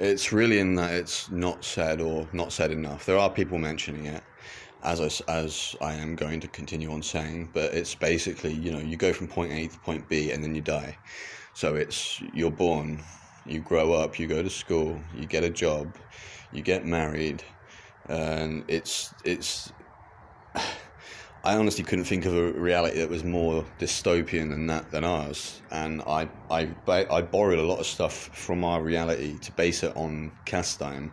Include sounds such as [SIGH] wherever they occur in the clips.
It's really in that it's not said or not said enough. There are people mentioning it, as I, as I am going to continue on saying, but it's basically, you know, you go from point A to point B and then you die. So it's, you're born, you grow up, you go to school, you get a job, you get married, and it's, it's, I honestly couldn't think of a reality that was more dystopian than that than ours, and I I I borrowed a lot of stuff from our reality to base it on Castime.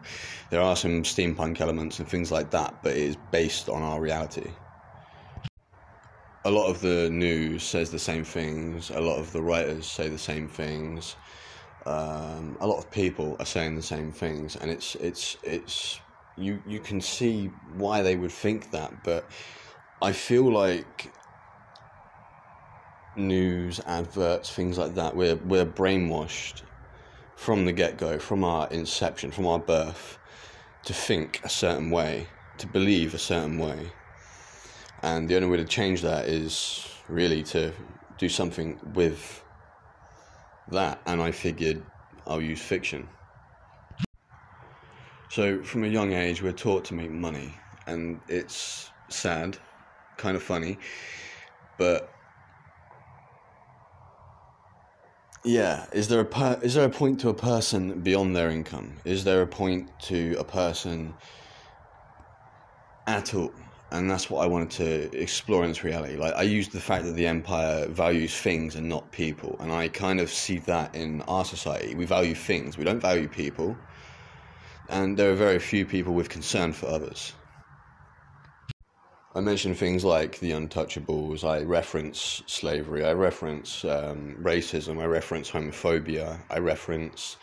There are some steampunk elements and things like that, but it is based on our reality. A lot of the news says the same things. A lot of the writers say the same things. Um, a lot of people are saying the same things, and it's it's it's you you can see why they would think that, but I feel like news, adverts, things like that, we're, we're brainwashed from the get go, from our inception, from our birth, to think a certain way, to believe a certain way. And the only way to change that is really to do something with that. And I figured I'll use fiction. So, from a young age, we're taught to make money, and it's sad kind of funny, but yeah, is there a per- is there a point to a person beyond their income? Is there a point to a person at all? And that's what I wanted to explore in this reality. Like I used the fact that the empire values things and not people, and I kind of see that in our society. We value things, we don't value people, and there are very few people with concern for others. I mention things like the untouchables, I reference slavery, I reference um, racism, I reference homophobia, I reference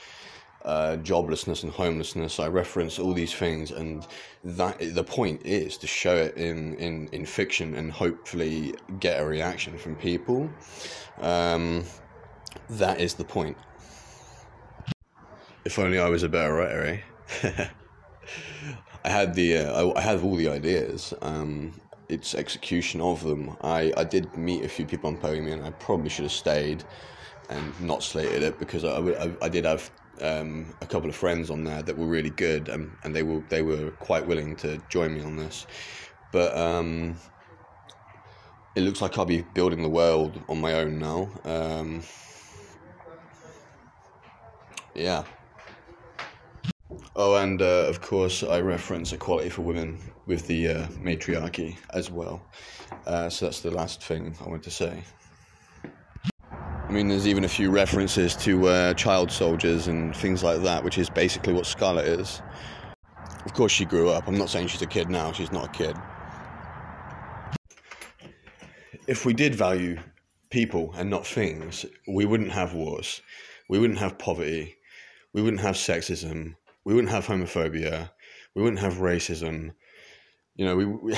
uh, joblessness and homelessness, I reference all these things, and that the point is to show it in, in, in fiction and hopefully get a reaction from people. Um, that is the point. If only I was a better writer, eh? [LAUGHS] I had the uh, I, I had all the ideas. Um, its execution of them. I, I did meet a few people on Podium and I probably should have stayed and not slated it because I, I, I did have um, a couple of friends on there that were really good and, and they were they were quite willing to join me on this. But um, it looks like I'll be building the world on my own now. Um, yeah. Oh, and uh, of course, I reference equality for women with the uh, matriarchy as well. Uh, so that's the last thing I want to say. I mean, there's even a few references to uh, child soldiers and things like that, which is basically what Scarlet is. Of course, she grew up. I'm not saying she's a kid now, she's not a kid. If we did value people and not things, we wouldn't have wars, we wouldn't have poverty, we wouldn't have sexism we wouldn't have homophobia, we wouldn't have racism. You know, we [LAUGHS] we,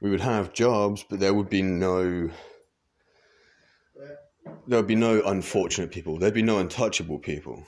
we would have jobs, but there would be no there would be no unfortunate people. There'd be no untouchable people.